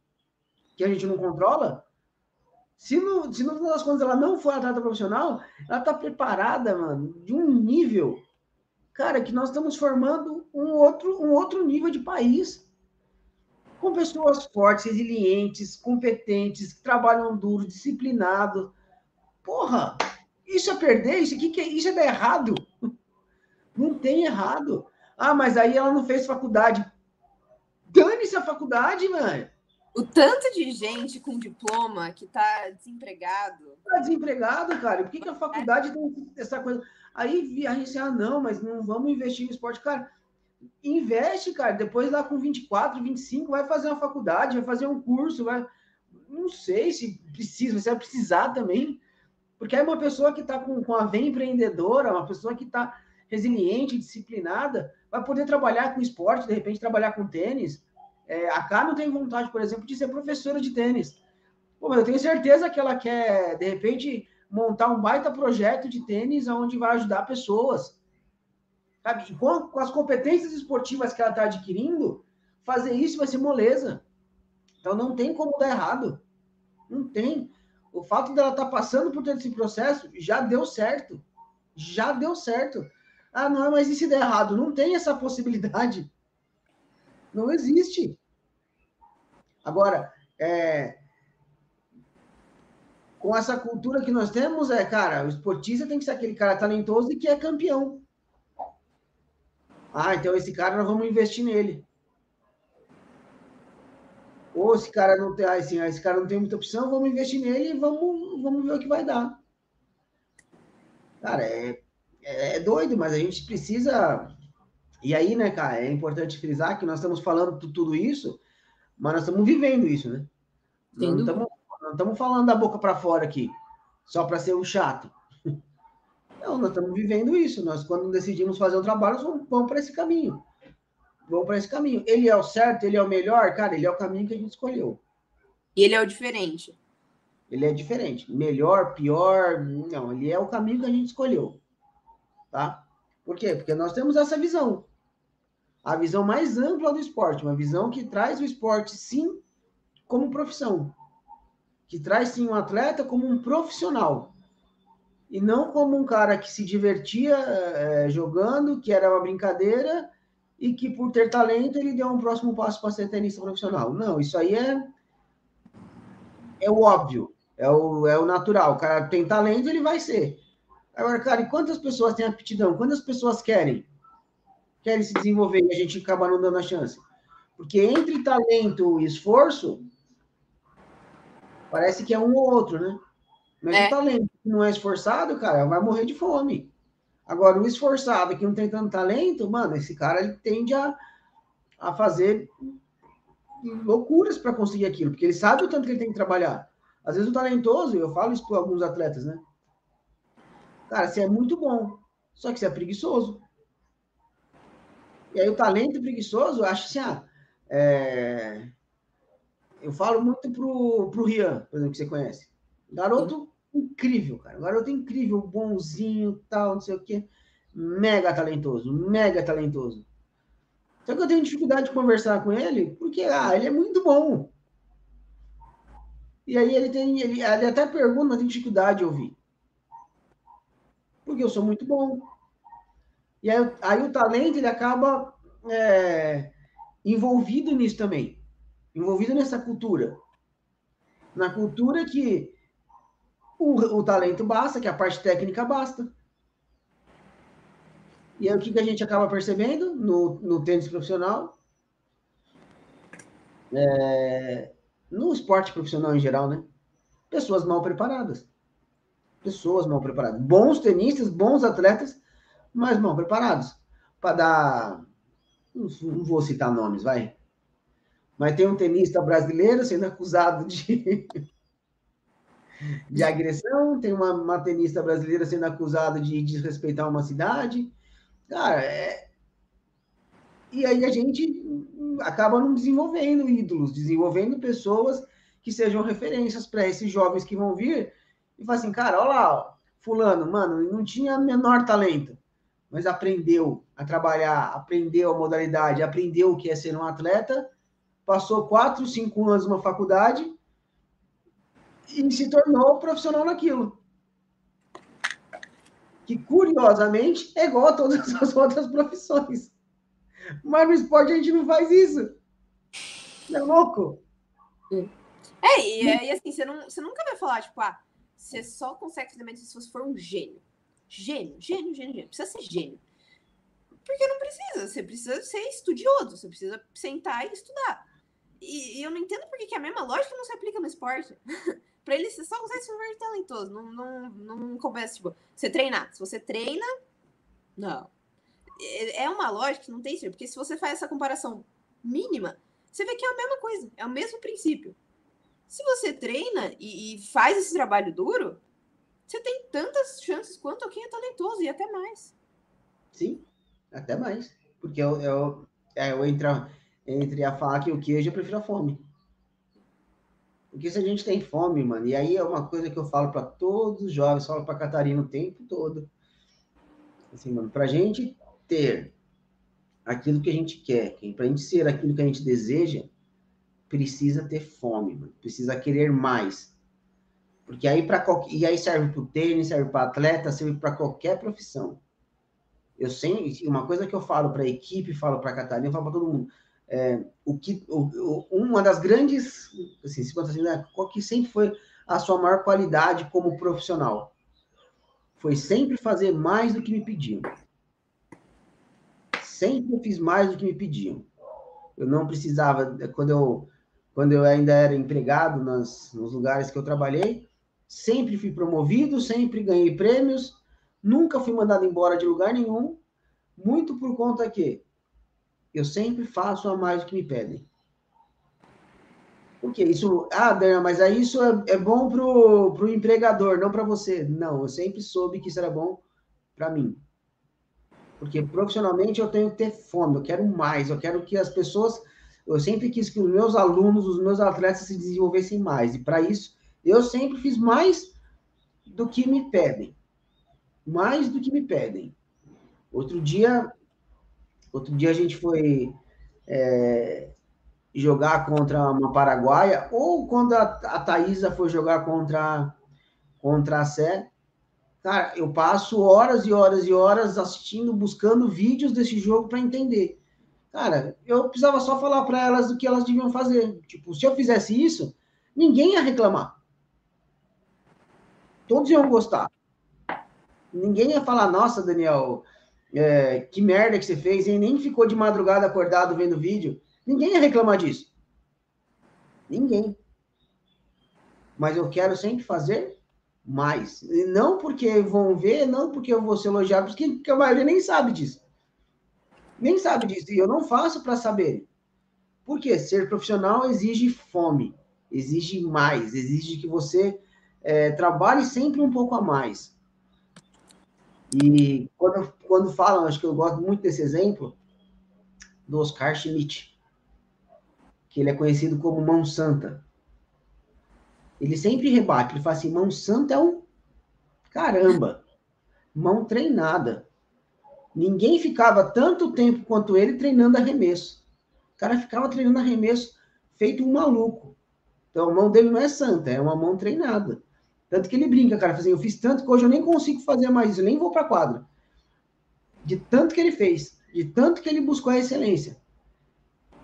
que a gente não controla, se no, se no final das contas ela não for atleta profissional, ela está preparada, mano, de um nível, cara, que nós estamos formando um outro, um outro nível de país. Com pessoas fortes, resilientes, competentes, que trabalham duro, disciplinado. Porra, isso é perder? Isso aqui que é, isso é dar errado? Não tem errado. Ah, mas aí ela não fez faculdade. Dane-se a faculdade, mano. O tanto de gente com diploma que está desempregado. Está desempregado, cara. Por que, que a faculdade tem essa coisa? Aí a gente ah, não, mas não vamos investir no esporte. Cara, investe, cara. Depois lá com 24, 25, vai fazer uma faculdade, vai fazer um curso, vai. Não sei se precisa, você vai precisar também. Porque é uma pessoa que está com, com a veia empreendedora, uma pessoa que está resiliente, disciplinada, vai poder trabalhar com esporte, de repente trabalhar com tênis é, a não tem vontade, por exemplo, de ser professora de tênis. Pô, mas eu tenho certeza que ela quer, de repente, montar um baita projeto de tênis onde vai ajudar pessoas. Sabe? E com, com as competências esportivas que ela está adquirindo, fazer isso vai ser moleza. Então não tem como dar errado. Não tem. O fato dela estar tá passando por todo esse processo já deu certo. Já deu certo. Ah, não, mas e se der errado? Não tem essa possibilidade. Não existe. Agora, é, com essa cultura que nós temos, é, cara, o esportista tem que ser aquele cara talentoso e que é campeão. Ah, então esse cara nós vamos investir nele. Ou esse cara não tem, assim, esse cara não tem muita opção, vamos investir nele e vamos, vamos ver o que vai dar. Cara, é, é, é doido, mas a gente precisa. E aí, né, cara, é importante frisar que nós estamos falando tudo isso mas nós estamos vivendo isso, né? Não estamos, não estamos falando da boca para fora aqui, só para ser um chato. Não, nós estamos vivendo isso. Nós, quando decidimos fazer o trabalho, vamos, vamos para esse caminho. Vamos para esse caminho. Ele é o certo, ele é o melhor, cara, ele é o caminho que a gente escolheu. E ele é o diferente. Ele é diferente. Melhor, pior, não, ele é o caminho que a gente escolheu. Tá? Por quê? Porque nós temos essa visão a visão mais ampla do esporte, uma visão que traz o esporte, sim, como profissão, que traz, sim, um atleta como um profissional, e não como um cara que se divertia é, jogando, que era uma brincadeira, e que por ter talento ele deu um próximo passo para ser tenista profissional. Não, isso aí é, é o óbvio, é o, é o natural. O cara tem talento, ele vai ser. Agora, cara, e quantas pessoas têm aptidão? Quantas pessoas querem? querem se desenvolver e a gente acaba não dando a chance. Porque entre talento e esforço, parece que é um ou outro, né? Mas é. o talento que não é esforçado, cara, vai morrer de fome. Agora, o esforçado que não tem tanto talento, mano, esse cara ele tende a, a fazer loucuras para conseguir aquilo, porque ele sabe o tanto que ele tem que trabalhar. Às vezes o talentoso, eu falo isso para alguns atletas, né? Cara, você é muito bom, só que você é preguiçoso. E aí o talento preguiçoso, eu acho assim, ah, é... eu falo muito pro, pro Rian, por exemplo, que você conhece. Garoto incrível, cara. Garoto incrível, bonzinho, tal, não sei o quê. Mega talentoso, mega talentoso. Só que eu tenho dificuldade de conversar com ele, porque ah, ele é muito bom. E aí ele tem, ele, ele até pergunta, mas tem dificuldade de ouvir. Porque eu sou muito bom. E aí, aí o talento ele acaba é, envolvido nisso também, envolvido nessa cultura. Na cultura que o, o talento basta, que a parte técnica basta. E aí o que, que a gente acaba percebendo no, no tênis profissional? É, no esporte profissional em geral, né? Pessoas mal preparadas. Pessoas mal preparadas. Bons tenistas, bons atletas, mas mal preparados para dar. Não vou citar nomes, vai. Mas tem um tenista brasileiro sendo acusado de, de agressão, tem uma, uma tenista brasileira sendo acusada de desrespeitar uma cidade. Cara, é... e aí a gente acaba não desenvolvendo ídolos, desenvolvendo pessoas que sejam referências para esses jovens que vão vir e falar assim, cara, olha lá, ó, fulano, mano, não tinha menor talento, mas aprendeu a trabalhar, aprendeu a modalidade, aprendeu o que é ser um atleta, passou quatro, cinco anos numa faculdade e se tornou profissional naquilo. Que, curiosamente, é igual a todas as outras profissões. Mas no esporte a gente não faz isso. É louco. É, e, e assim, você, não, você nunca vai falar, tipo, ah, você só consegue fazer medicina se você for um gênio. Gênio, gênio, gênio, gênio. Precisa ser gênio. Porque não precisa. Você precisa ser estudioso. Você precisa sentar e estudar. E, e eu não entendo porque que a mesma lógica não se aplica no esporte. pra ele, você só consegue ser talentoso. Não, não, não começa, tipo, você treinar. Se você treina, não. É uma lógica que não tem sentido. Porque se você faz essa comparação mínima, você vê que é a mesma coisa. É o mesmo princípio. Se você treina e, e faz esse trabalho duro, você tem tantas chances quanto quem é talentoso e até mais. Sim, até mais. Porque eu, eu, eu entre, a, entre a faca e o queijo, eu prefiro a fome. Porque se a gente tem fome, mano, e aí é uma coisa que eu falo para todos os jovens, falo para Catarina o tempo todo. Assim, mano, pra gente ter aquilo que a gente quer, pra gente ser aquilo que a gente deseja, precisa ter fome, mano. precisa querer mais. Porque aí para qualquer... e aí serve para o tênis, serve para atleta, serve para qualquer profissão. Eu sei, uma coisa que eu falo para a equipe, falo para a Catarina, eu falo para todo mundo, é, o que o, o, uma das grandes, assim, se assim, né, qual que sempre foi a sua maior qualidade como profissional? Foi sempre fazer mais do que me pediam. Sempre fiz mais do que me pediam. Eu não precisava, quando eu quando eu ainda era empregado nas, nos lugares que eu trabalhei, sempre fui promovido, sempre ganhei prêmios, nunca fui mandado embora de lugar nenhum, muito por conta que eu sempre faço a mais do que me pedem. Por quê? Isso, ah, Dana, mas aí isso é, é bom pro, pro empregador, não para você. Não, eu sempre soube que isso era bom para mim. Porque profissionalmente eu tenho que ter fome, eu quero mais, eu quero que as pessoas eu sempre quis que os meus alunos, os meus atletas se desenvolvessem mais. E para isso, eu sempre fiz mais do que me pedem. Mais do que me pedem. Outro dia, outro dia a gente foi é, jogar contra uma paraguaia, ou quando a, a Thaisa foi jogar contra, contra a Sé. Cara, eu passo horas e horas e horas assistindo, buscando vídeos desse jogo para entender. Cara, eu precisava só falar para elas o que elas deviam fazer. Tipo, se eu fizesse isso, ninguém ia reclamar. Todos iam gostar. Ninguém ia falar, nossa, Daniel, é, que merda que você fez, e nem ficou de madrugada acordado vendo vídeo. Ninguém ia reclamar disso. Ninguém. Mas eu quero sempre fazer mais. E não porque vão ver, não porque eu vou ser elogiado, porque a maioria nem sabe disso nem sabe disso. E eu não faço para saber. Porque ser profissional exige fome, exige mais, exige que você é, trabalhe sempre um pouco a mais. E quando, quando falam, acho que eu gosto muito desse exemplo, do Oscar Schmidt, que ele é conhecido como Mão Santa. Ele sempre rebate, ele fala assim, Mão Santa é um caramba, mão treinada. Ninguém ficava tanto tempo quanto ele treinando arremesso. O cara ficava treinando arremesso feito um maluco. Então a mão dele não é santa, é uma mão treinada. Tanto que ele brinca, cara, assim, eu fiz tanto que hoje eu nem consigo fazer mais isso, nem vou para quadra. De tanto que ele fez, de tanto que ele buscou a excelência.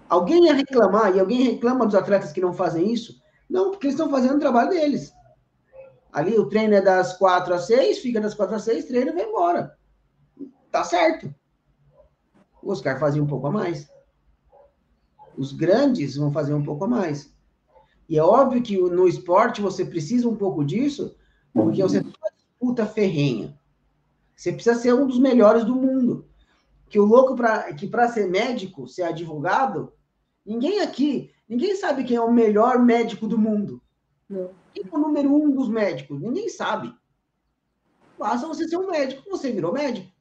Alguém ia reclamar, e alguém reclama dos atletas que não fazem isso? Não, porque eles estão fazendo o trabalho deles. Ali o treino é das quatro às seis, fica das quatro às seis, treina e vai embora tá certo. O Oscar fazia um pouco a mais. Os grandes vão fazer um pouco a mais. E é óbvio que no esporte você precisa um pouco disso, porque você tem uma disputa ferrenha. Você precisa ser um dos melhores do mundo. Que o louco para que para ser médico, ser advogado, ninguém aqui, ninguém sabe quem é o melhor médico do mundo. Não. Quem é o número um dos médicos? Ninguém sabe. Basta você ser um médico, você virou médico.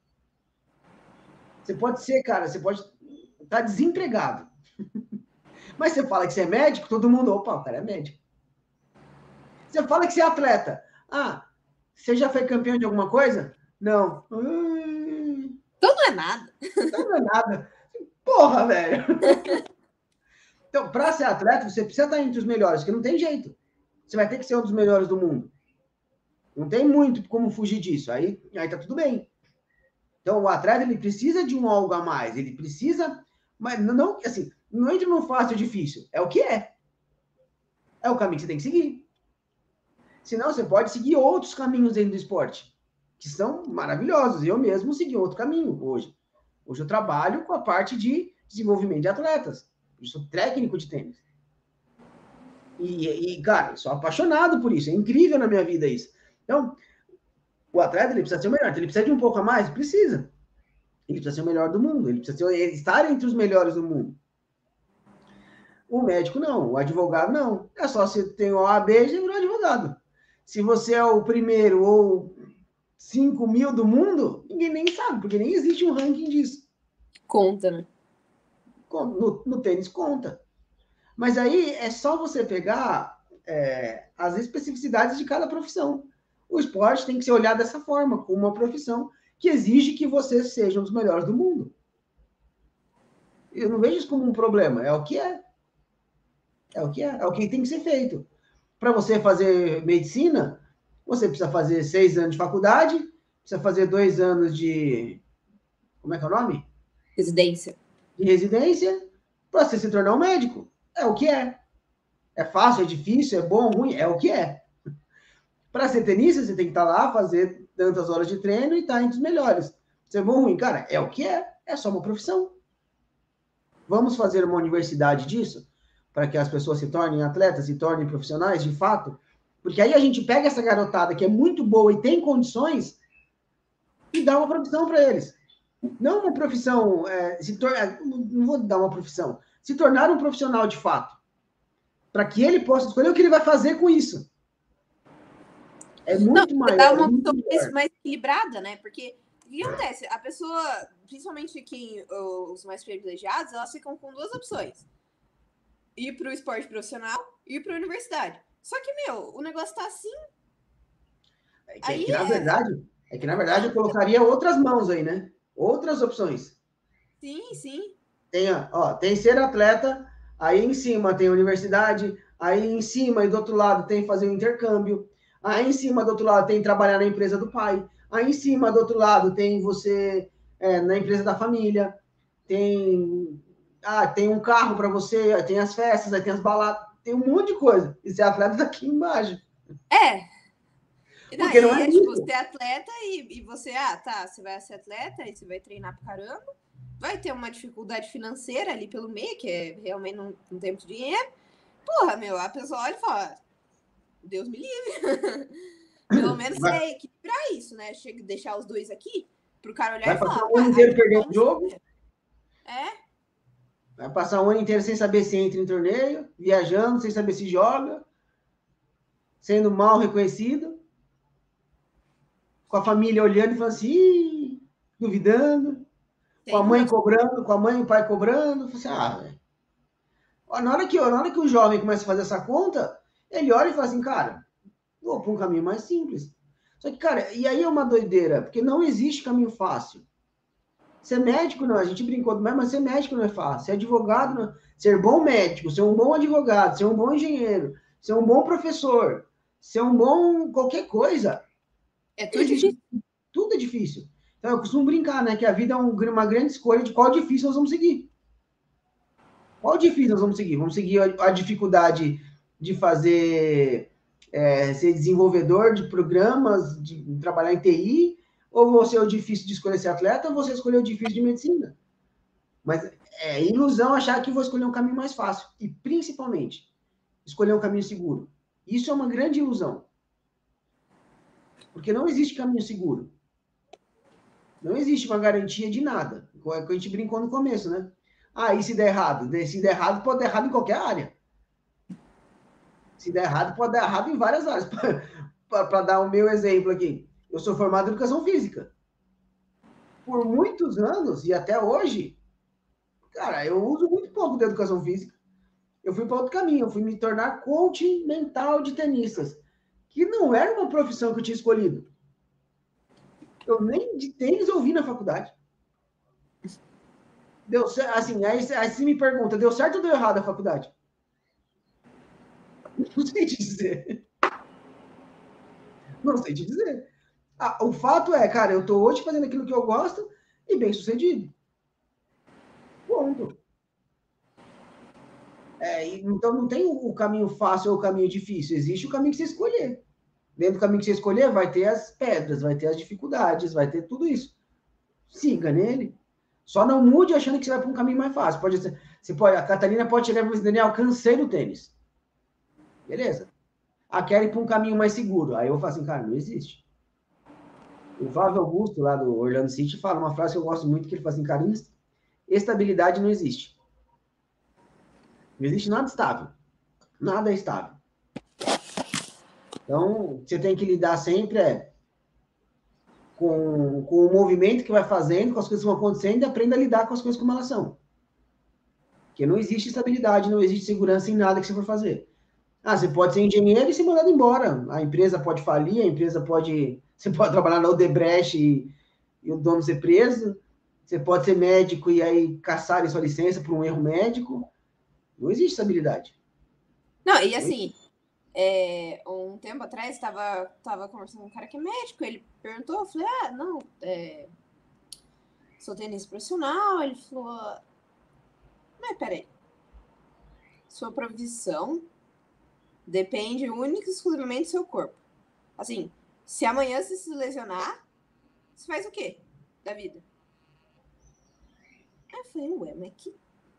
Você pode ser, cara, você pode estar tá desempregado. Mas você fala que você é médico, todo mundo, opa, o cara é médico. Você fala que você é atleta. Ah, você já foi campeão de alguma coisa? Não. Hum... Então não é nada. Então não é nada. Porra, velho. Então, para ser atleta, você precisa estar entre os melhores, porque não tem jeito. Você vai ter que ser um dos melhores do mundo. Não tem muito como fugir disso. Aí, aí tá tudo bem. Então, o atleta ele precisa de um algo a mais. Ele precisa, mas não assim, não entra no fácil ou difícil. É o que é. É o caminho que você tem que seguir. Senão, você pode seguir outros caminhos dentro do esporte, que são maravilhosos. Eu mesmo segui outro caminho hoje. Hoje eu trabalho com a parte de desenvolvimento de atletas. Eu sou técnico de tênis. E, e, cara, eu sou apaixonado por isso. É incrível na minha vida isso. Então, o atleta ele precisa ser o melhor. Ele precisa de um pouco a mais? Precisa. Ele precisa ser o melhor do mundo. Ele precisa ser, estar entre os melhores do mundo. O médico não. O advogado não. É só se tem o OAB e já virou advogado. Se você é o primeiro ou 5 mil do mundo, ninguém nem sabe, porque nem existe um ranking disso. Conta, né? No, no tênis conta. Mas aí é só você pegar é, as especificidades de cada profissão o esporte tem que ser olhado dessa forma, como uma profissão que exige que vocês sejam os melhores do mundo. Eu não vejo isso como um problema, é o que é. É o que é, é o que tem que ser feito. Para você fazer medicina, você precisa fazer seis anos de faculdade, precisa fazer dois anos de. Como é que é o nome? Residência. De residência, para você se tornar um médico. É o que é. É fácil, é difícil, é bom, ruim, é o que é. Para ser tenista, você tem que estar tá lá, fazer tantas horas de treino e estar tá entre os melhores. Ser bom ou ruim, cara, é o que é. É só uma profissão. Vamos fazer uma universidade disso? Para que as pessoas se tornem atletas, se tornem profissionais de fato? Porque aí a gente pega essa garotada que é muito boa e tem condições e dá uma profissão para eles. Não uma profissão, é, se tor é, não vou dar uma profissão, se tornar um profissional de fato. Para que ele possa escolher o que ele vai fazer com isso. É muito não, maior. Dá uma opção mais, mais equilibrada, né? Porque o que acontece? A pessoa, principalmente quem, os mais privilegiados, elas ficam com duas opções: ir para o esporte profissional e ir para a universidade. Só que, meu, o negócio tá assim. É que, aí, é que na é... verdade, é que na verdade eu colocaria outras mãos aí, né? Outras opções. Sim, sim. Tem, ó, tem ser atleta, aí em cima tem universidade, aí em cima e do outro lado tem fazer um intercâmbio, Aí em cima do outro lado tem trabalhar na empresa do pai. Aí em cima do outro lado tem você é, na empresa da família. Tem ah, tem um carro para você, tem as festas, aí tem as baladas, tem um monte de coisa. E ser atleta daqui tá embaixo. É. Porque não é, é tipo, você é atleta e, e você, ah, tá, você vai ser atleta e você vai treinar pra caramba. Vai ter uma dificuldade financeira ali pelo meio, que é realmente não, não tem muito dinheiro. Porra, meu, a pessoa olha e fala, Deus me livre. Pelo menos vai. é equilibrar isso, né? Chega, deixar os dois aqui, pro cara olhar vai e falar. Vai passar o ano inteiro perdendo o jogo. É. Vai passar um ano inteiro sem saber se entra em torneio, viajando, sem saber se joga, sendo mal reconhecido, com a família olhando e falando assim, duvidando, Tem com a mãe cobrando, com a mãe e o pai cobrando. Assim, ah, na hora, que, na hora que o jovem começa a fazer essa conta, ele olha e fala assim, cara, vou para um caminho mais simples. Só que, cara, e aí é uma doideira, porque não existe caminho fácil. Ser médico, não, a gente brincou, mas ser médico não é fácil. Ser advogado, não, ser bom médico, ser um bom advogado, ser um bom engenheiro, ser um bom professor, ser um bom qualquer coisa. É tudo difícil. Tudo é difícil. Então, eu costumo brincar, né, que a vida é um, uma grande escolha de qual difícil nós vamos seguir. Qual difícil nós vamos seguir? Vamos seguir a dificuldade de fazer é, ser desenvolvedor de programas, de trabalhar em TI, ou você é o difícil de escolher ser atleta, ou você escolheu o difícil de medicina. Mas é ilusão achar que vou escolher um caminho mais fácil. E, principalmente, escolher um caminho seguro. Isso é uma grande ilusão. Porque não existe caminho seguro. Não existe uma garantia de nada. É que a gente brincou no começo, né? Ah, e se der errado? Se der errado, pode dar errado em qualquer área. Se der errado, pode dar errado em várias áreas. Para dar o meu exemplo aqui, eu sou formado em educação física. Por muitos anos e até hoje, cara, eu uso muito pouco da educação física. Eu fui para outro caminho, eu fui me tornar coach mental de tenistas. que não era uma profissão que eu tinha escolhido. Eu nem de tênis eu vi na faculdade. Deu assim, aí, aí me pergunta, deu certo ou deu errado a faculdade? Não sei te dizer. Não sei te dizer. Ah, o fato é, cara, eu estou hoje fazendo aquilo que eu gosto e bem sucedido. Ponto. É, então não tem o caminho fácil ou o caminho difícil, existe o caminho que você escolher. Dentro do caminho que você escolher, vai ter as pedras, vai ter as dificuldades, vai ter tudo isso. Siga nele. Só não mude achando que você vai para um caminho mais fácil. Pode ser, você pode, a Catarina pode chegar e dizer, Daniel, cansei do tênis. Beleza. A quer ir para um caminho mais seguro. Aí eu falo assim, cara, não existe. O Flávio Augusto, lá do Orlando City, fala uma frase que eu gosto muito, que ele fala assim, cara, estabilidade não existe. Não existe nada estável. Nada é estável. Então, você tem que lidar sempre é, com, com o movimento que vai fazendo, com as coisas que vão acontecendo, e aprenda a lidar com as coisas como elas são. Porque não existe estabilidade, não existe segurança em nada que você for fazer. Ah, você pode ser engenheiro e ser mandado embora. A empresa pode falir, a empresa pode. Você pode trabalhar na Odebrecht e, e o dono ser preso. Você pode ser médico e aí caçar sua licença por um erro médico. Não existe estabilidade. Não, e assim, é, um tempo atrás estava tava conversando com um cara que é médico, ele perguntou, eu falei, ah, não, é, sou tenista profissional, ele falou, mas peraí, sua profissão depende única e exclusivamente do seu corpo. Assim, se amanhã você se lesionar, você faz o quê da vida? Aí eu falei, ué, mas que,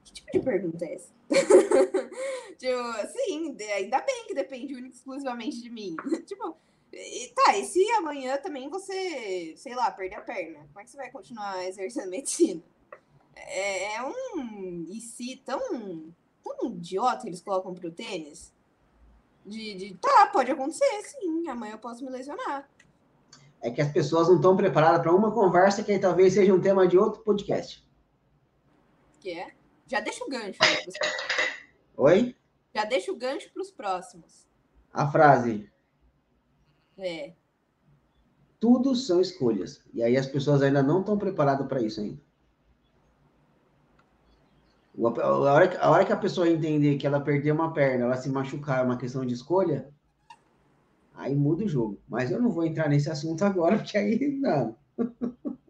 que tipo de pergunta é essa? tipo, sim, ainda bem que depende única e exclusivamente de mim. tipo, e, tá, e se amanhã também você, sei lá, perder a perna, como é que você vai continuar exercendo medicina? É, é um e se tão, tão idiota eles colocam pro tênis. De, de, tá, pode acontecer, sim, amanhã eu posso me lesionar. É que as pessoas não estão preparadas para uma conversa que talvez seja um tema de outro podcast. Que é? Já deixa o gancho. Oi? Já deixa o gancho para os próximos. A frase. É. Tudo são escolhas. E aí as pessoas ainda não estão preparadas para isso ainda. A hora, que, a hora que a pessoa entender que ela perdeu uma perna, ela se machucar, é uma questão de escolha, aí muda o jogo. Mas eu não vou entrar nesse assunto agora, porque aí não.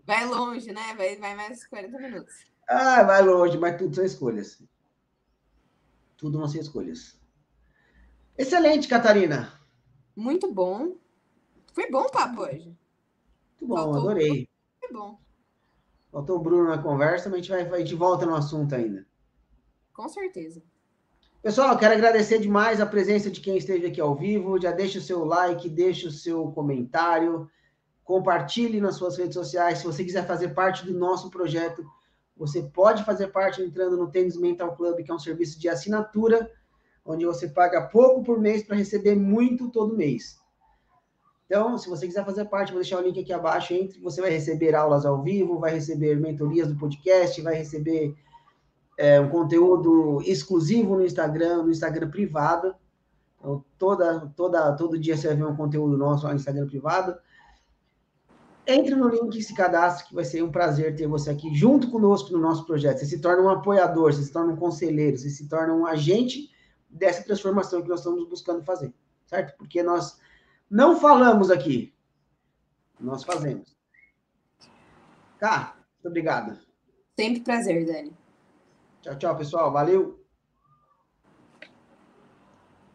Vai longe, né? Vai, vai mais 40 minutos. Ah, vai longe, mas tudo são escolhas. Tudo vão ser escolhas. Excelente, Catarina. Muito bom. Foi bom o papo hoje. Muito bom, Faltou adorei. Foi bom. Faltou o Bruno na conversa, mas a gente, vai, a gente volta no assunto ainda. Com certeza. Pessoal, quero agradecer demais a presença de quem esteve aqui ao vivo. Já deixa o seu like, deixa o seu comentário, compartilhe nas suas redes sociais. Se você quiser fazer parte do nosso projeto, você pode fazer parte entrando no Tênis Mental Club, que é um serviço de assinatura, onde você paga pouco por mês para receber muito todo mês. Então, se você quiser fazer parte, vou deixar o link aqui abaixo. Entre, você vai receber aulas ao vivo, vai receber mentorias do podcast, vai receber é, um conteúdo exclusivo no Instagram, no Instagram privado. Então, toda, toda, todo dia você vai ver um conteúdo nosso lá no Instagram privado. Entre no link e se cadastre, que vai ser um prazer ter você aqui junto conosco no nosso projeto. Você se torna um apoiador, você se torna um conselheiro, você se torna um agente dessa transformação que nós estamos buscando fazer, certo? Porque nós não falamos aqui, nós fazemos. Tá, muito obrigado. Sempre prazer, Dani. Tchau, tchau, pessoal. Valeu.